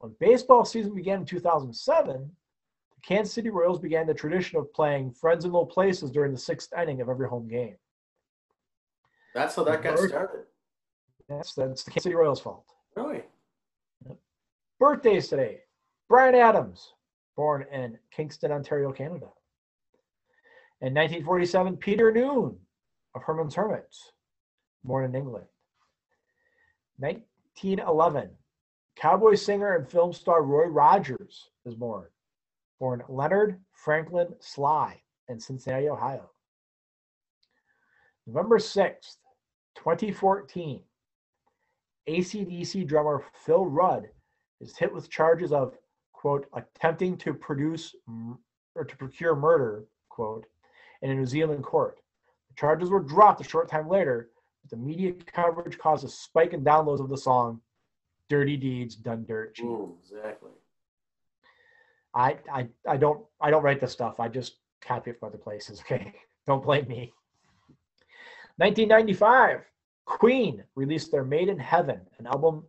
When baseball season began in 2007, the Kansas City Royals began the tradition of playing friends in low places during the sixth inning of every home game. That's how that got started. That's, that's the Kansas City Royals' fault. Really? Birthdays today. Bryan Adams, born in Kingston, Ontario, Canada. In 1947, Peter Noone of Herman's Hermits, born in England. 1911, cowboy singer and film star Roy Rogers is born, born Leonard Franklin Slye in Cincinnati, Ohio. November 6th, 2014, ACDC drummer Phil Rudd is hit with charges of, quote, attempting to produce or to procure murder, quote, in a New Zealand court. Charges were dropped a short time later, but the media coverage caused a spike in downloads of the song Dirty Deeds Done Dirt Cheap. Mm, exactly. I, I I don't I don't write this stuff. I just copy it from other places. <laughs> Okay, don't blame me. 1995, Queen released their Made in Heaven, an album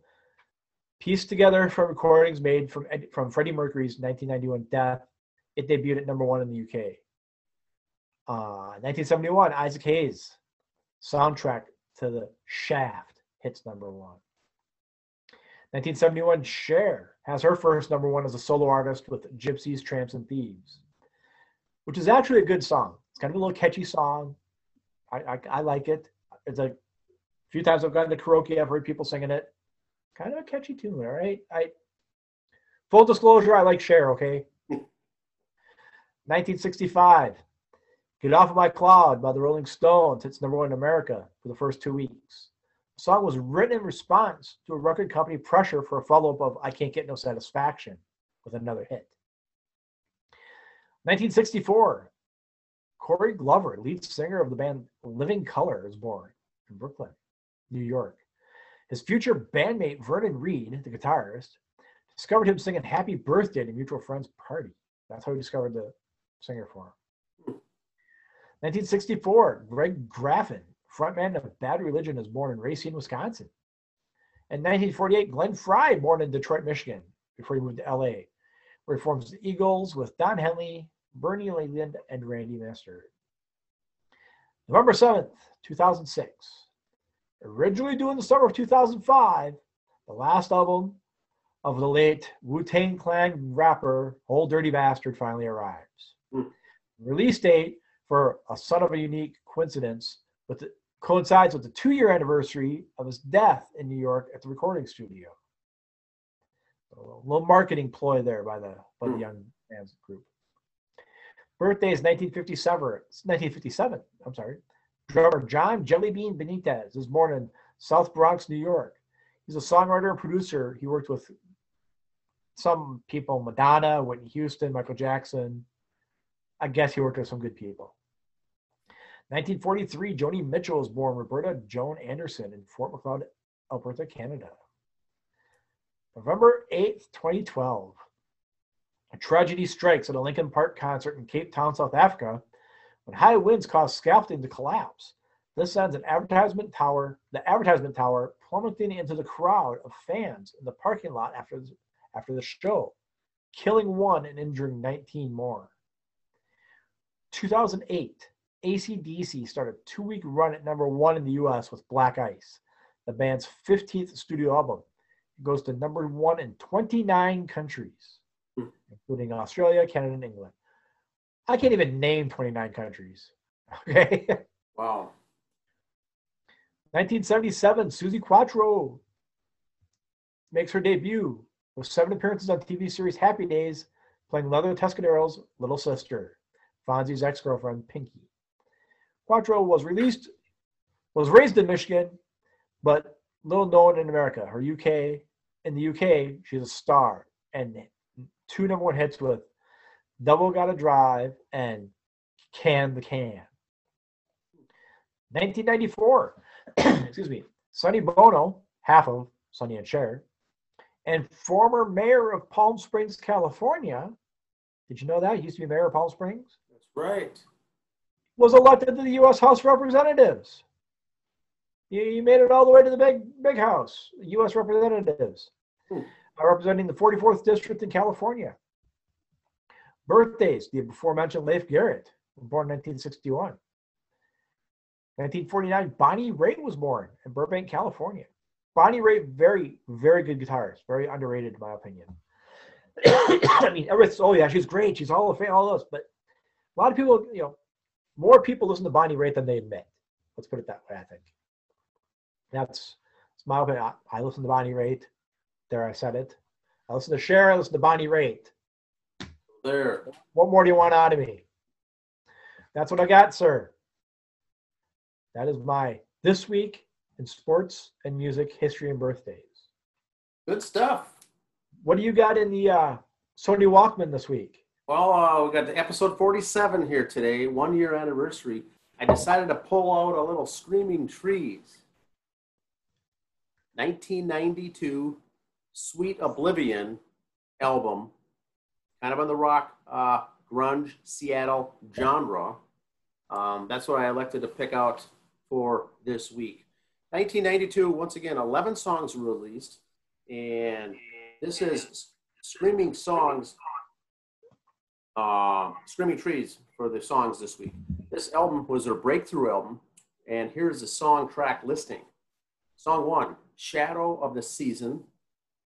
pieced together from recordings made from from Freddie Mercury's 1991 death. It debuted at number one in the UK. Uh, 1971, Isaac Hayes, soundtrack to the Shaft, hits number one. 1971, Cher has her first number one as a solo artist with Gypsies, Tramps, and Thieves, which is actually a good song. It's kind of a little catchy song. I, I, I like it. It's a few times I've gotten to karaoke, I've heard people singing it. Kind of a catchy tune, all right? I full disclosure, I like Cher, okay? <laughs> 1965. Get Off of My Cloud by the Rolling Stones hits number one in America for the first two weeks. The song was written in response to a record company pressure for a follow up of I Can't Get No Satisfaction with another hit. 1964, Corey Glover, lead singer of the band Living Colour, is born in Brooklyn, New York. His future bandmate Vernon Reid, the guitarist, discovered him singing Happy Birthday at a mutual friend's party. That's how he discovered the singer for him. 1964, Greg Graffin, frontman of Bad Religion, is born in Racine, Wisconsin. In 1948, Glenn Frey, born in Detroit, Michigan, before he moved to LA, where he forms the Eagles with Don Henley, Bernie Leadon, and Randy Meisner. November 7th, 2006. Originally due in the summer of 2005, the last album of the late Wu Tang Clan rapper Ol' Dirty Bastard finally arrives. Mm. Release date for a son of a unique coincidence with the, coincides with the two-year anniversary of his death in New York at the recording studio. A little marketing ploy there by the by the Hmm. young man's group. Birthday is 1957. 1957. I'm sorry. Drummer John Jellybean Benitez is born in South Bronx, New York. He's a songwriter and producer. He worked with some people, Madonna, Whitney Houston, Michael Jackson. I guess he worked with some good people. 1943, Joni Mitchell was born Roberta Joan Anderson in Fort Macleod, Alberta, Canada. November 8th, 2012. A tragedy strikes at a Linkin Park concert in Cape Town, South Africa, when high winds cause scaffolding to collapse. This sends an advertisement tower, the advertisement tower, plummeting into the crowd of fans in the parking lot after the, after the show, killing one and injuring 19 more. 2008, ACDC started a two week run at number one in the US with Black Ice, the band's 15th studio album. It goes to number one in 29 countries, Hmm. including Australia, Canada, and England. I can't even name 29 countries. <laughs> Okay. Wow. 1977, Suzi Quatro makes her debut with seven appearances on TV series Happy Days, playing Leather Tuscadero's little sister, Fonzie's ex-girlfriend Pinky. Quatro was released, was raised in Michigan, but little known in America. Her UK in the UK, she's a star, and two number one hits with "Devil Gate Drive" and "Can the Can." 1994, <clears throat> excuse me, Sonny Bono, half of Sonny and Cher, and former mayor of Palm Springs, California. Did you know that? He used to be mayor of Palm Springs. That's right. Was elected to the U.S. House of Representatives. He made it all the way to the big, big house, U.S. Representatives, hmm. representing the 44th District in California. Birthdays: the aforementioned Leif Garrett, born in 1961. 1949, Bonnie Raitt was born in Burbank, California. Bonnie Raitt, very, very good guitarist, very underrated in my opinion. <coughs> I mean, everything's, oh yeah, she's great, she's all of fame, all those, but a lot of people, you know, more people listen to Bonnie Raitt than they admit. Let's put it that way, I think. That's, that's my opinion. I, I listen to Bonnie Raitt. There, I said it. I listen to Cher, I listen to Bonnie Raitt. There. What more do you want out of me? That's what I got, sir. That is my this week in sports and music, history and birthdays. Good stuff. What do you got in the uh, Sony Walkman this week? Well, uh, we got the episode 47 here today, one year anniversary. I decided to pull out a little Screaming Trees. 1992 Sweet Oblivion album, kind of on the rock, uh, grunge, Seattle genre. Um, that's what I elected to pick out for this week. 1992, once again, 11 songs were released, and this is Screaming Songs, uh, Screaming Trees for the songs this week. This album was their breakthrough album, and here's the song track listing. Song one, Shadow of the Season.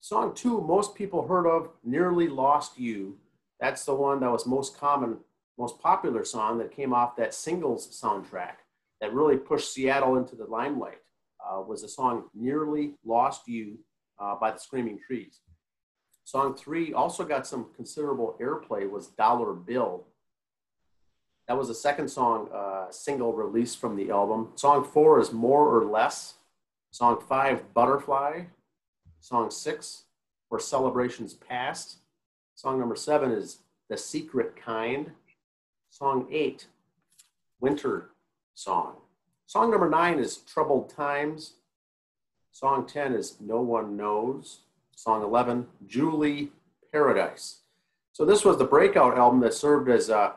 Song two, most people heard of, Nearly Lost You. That's the one that was most common, most popular song that came off that singles soundtrack that really pushed Seattle into the limelight uh, was the song Nearly Lost You uh, by the Screaming Trees. Song three also got some considerable airplay was Dollar Bill. That was the second song, uh, single released from the album. Song four is More or Less. Song five, Butterfly. Song six, For Celebrations Past. Song number seven is The Secret Kind. Song eight, Winter song. Song number nine is Troubled Times. Song 10 is No One Knows. Song 11, Julie Paradise. So this was the breakout album that served as uh,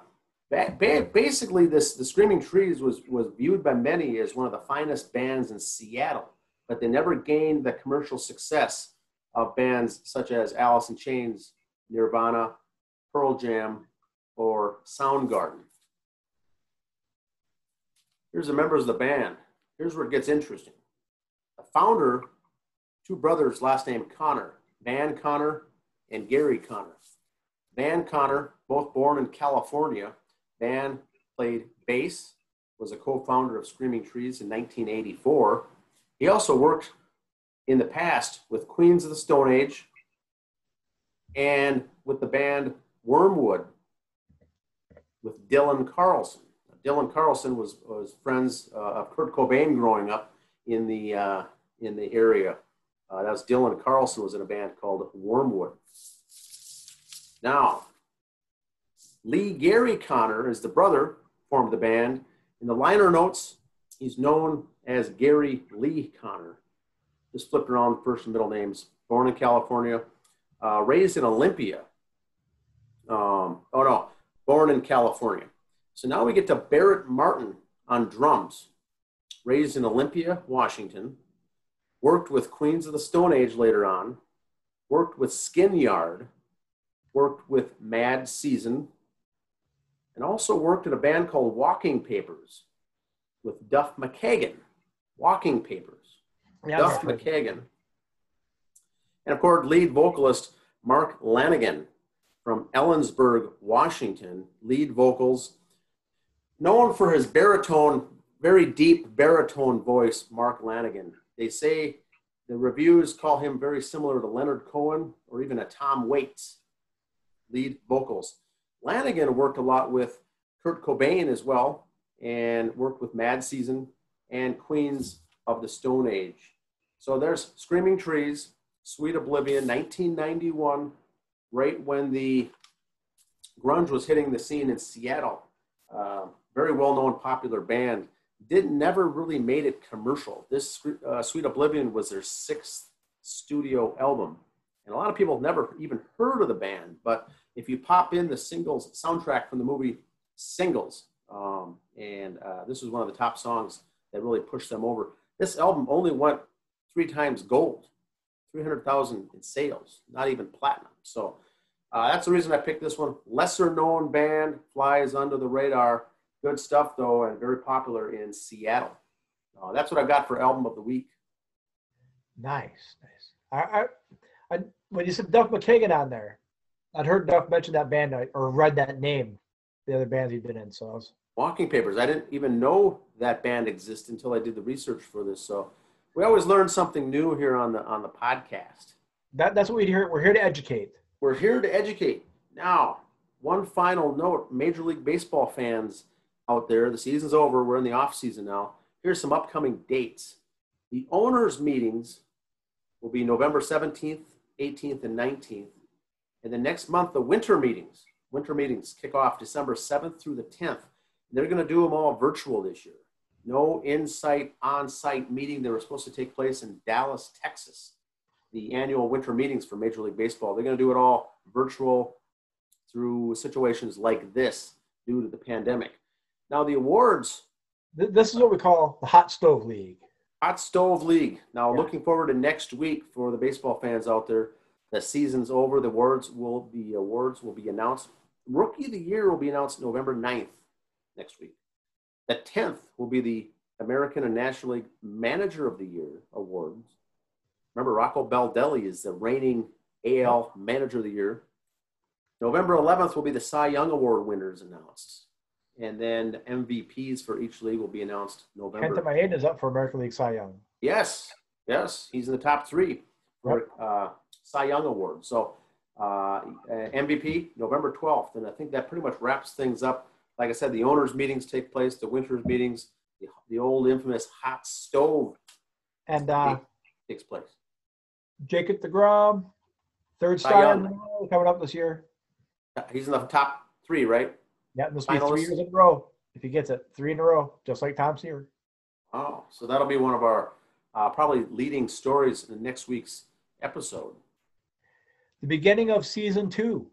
basically this the Screaming Trees was was viewed by many as one of the finest bands in Seattle, but they never gained the commercial success of bands such as Alice in Chains, Nirvana, Pearl Jam, or Soundgarden. Here's the members of the band. Here's where it gets interesting. The founder, two brothers, last name Conner, Van Conner and Gary Conner. Van Conner, both born in California. Van played bass, was a co-founder of Screaming Trees in 1984. He also worked in the past with Queens of the Stone Age and with the band Wormwood with Dylan Carlson. Dylan Carlson was, was friends uh, of Kurt Cobain growing up in the, uh, in the area. Uh, that was Dylan Carlson was in a band called Wormwood. Now, Lee Gary Conner is the brother, formed the band. In the liner notes, he's known as Gary Lee Conner. Just flipped around first and middle names. Born in California, uh, raised in Olympia. Um, oh no, born in California. So now we get to Barrett Martin on drums. Raised in Olympia, Washington. Worked with Queens of the Stone Age later on. Worked with Skin Yard. Worked with Mad Season. And also worked in a band called Walking Papers with Duff McKagan. Walking Papers. Yeah, Duff McKagan. And of course, lead vocalist Mark Lanegan from Ellensburg, Washington, lead vocals known for his baritone, very deep baritone voice, Mark Lanegan. They say the reviews call him very similar to Leonard Cohen or even a Tom Waits lead vocals. Lanegan worked a lot with Kurt Cobain as well and worked with Mad Season and Queens of the Stone Age. So there's Screaming Trees, Sweet Oblivion, 1991, right when the grunge was hitting the scene in Seattle. Uh, very well-known, popular band. Did never really made it commercial. This uh, Sweet Oblivion was their sixth studio album, and a lot of people have never even heard of the band. But if you pop in the singles soundtrack from the movie Singles, um, and uh, this was one of the top songs that really pushed them over. This album only went three times gold, 300,000 in sales, not even platinum. So uh, that's the reason I picked this one. Lesser known band, flies under the radar. Good stuff though, and very popular in Seattle. Uh, that's what I've got for album of the week. Nice, nice. I, I, I, when you said Duff McKagan on there, I'd heard Duff mention that band or read that name, the other bands he'd been in. So I was Walking Papers. I didn't even know that band existed until I did the research for this. So we always learn something new here on the on the podcast. That, that's what we hear. We're here to educate. We're here to educate. Now, one final note: Major League Baseball fans out there, the season's over. We're in the off season now. Here's some upcoming dates. The owners' meetings will be November 17th, 18th, and 19th. And the next month, the winter meetings. Winter meetings kick off December 7th through the 10th. They're going to do them all virtual this year. No in-site, on-site meeting. They were supposed to take place in Dallas, Texas. The annual winter meetings for Major League Baseball. They're going to do it all virtual through situations like this due to the pandemic. Now the awards. This is what we call the Hot Stove League. Hot Stove League. Now yeah. looking forward to next week for the baseball fans out there. The season's over. The awards will the awards will be announced. Rookie of the Year will be announced November 9th next week. The 10th will be the American and National League Manager of the Year awards. Remember, Rocco Baldelli is the reigning AL Manager of the Year. November 11th will be the Cy Young Award winners announced. And then MVPs for each league will be announced November. Kenta Maeda is up for American League Cy Young. Yes, yes. He's in the top three for uh, Cy Young Award. So uh, MVP, November 12th. And I think that pretty much wraps things up like I said, the owners' meetings take place, the winters' meetings, the, the old infamous hot stove and uh, takes place. Jacob DeGrom, third star coming up this year. He's in the top three, right? Yeah, this will be three years in a row if he gets it. Three in a row, just like Tom Seaver. Oh, so that'll be one of our uh, probably leading stories in next week's episode. The beginning of season two.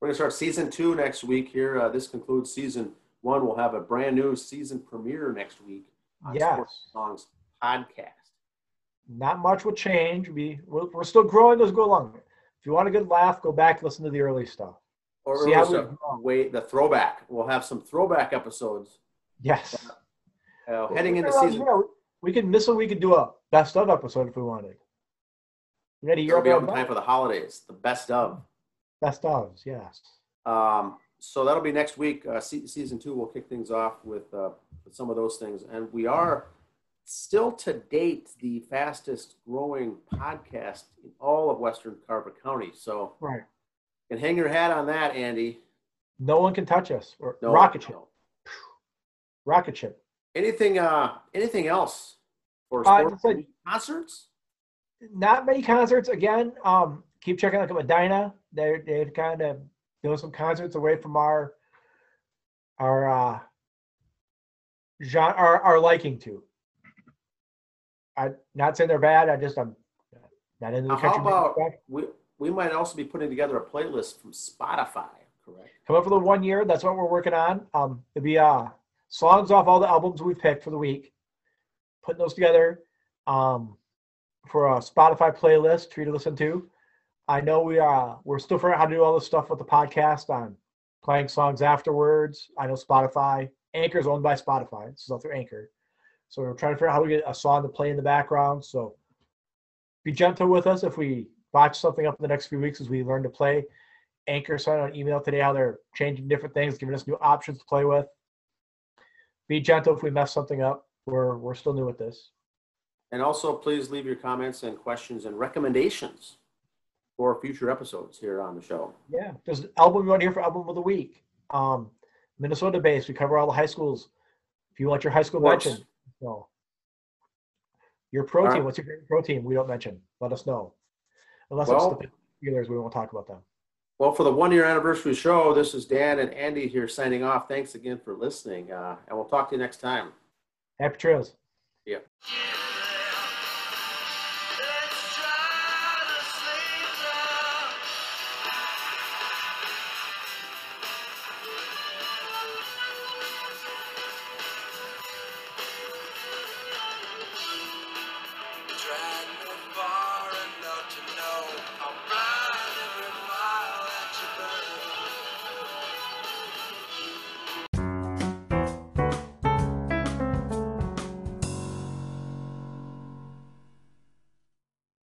We're going to start season two next week here. Uh, this concludes season one. We'll have a brand new season premiere next week on yes. Sports Songs podcast. Not much will change. We, we're still growing as we go along. If you want a good laugh, go back listen to the early stuff. Or See how we wait the throwback. We'll have some throwback episodes. Yes. Uh, heading into season. Yeah, we could miss a we could do a best of episode if we wanted. Ready? You're be open time for the holidays. The best of. Best of, yes. Um, so that'll be next week. Uh, se- season two, we'll kick things off with, uh, with some of those things. And we are still to date the fastest growing podcast in all of Western Carver County. So right. Can hang your hat on that, Andy. No one can touch us. Or no, rocket ship. No. Rocket ship. Anything uh anything else for uh, sports uh, concerts? Not many concerts. Again, um, keep checking out Medina. They're they're kind of doing some concerts away from our our uh genre our, our liking to. I'm not saying they're bad. I just I'm not into the country. How about we we might also be putting together a playlist from Spotify, correct? Come up for the one year. That's what we're working on. Um, it'd be uh songs off all the albums we've picked for the week. Putting those together. Um, for a Spotify playlist for you to listen to. I know we are uh, we're still figuring out how to do all this stuff with the podcast on playing songs afterwards. I know Spotify Anchor is owned by Spotify. This is all through Anchor, so we're trying to figure out how to get a song to play in the background. So be gentle with us if we botch something up in the next few weeks as we learn to play. Anchor sent out an email today how they're changing different things, giving us new options to play with. Be gentle if we mess something up. We're we're still new at this. And also, please leave your comments and questions and recommendations for future episodes here on the show. Yeah, there's an album you want to hear for album of the week. Um, Minnesota based. We cover all the high schools. If you want your high school mention, so Your protein. right. What's your favorite protein? We don't mention. Let us know. Unless Well- it's the Steelers, we won't talk about them. Well, for the one year anniversary show, this is Dan and Andy here signing off. Thanks again for listening, uh, and we'll talk to you next time. Happy trails. Yep.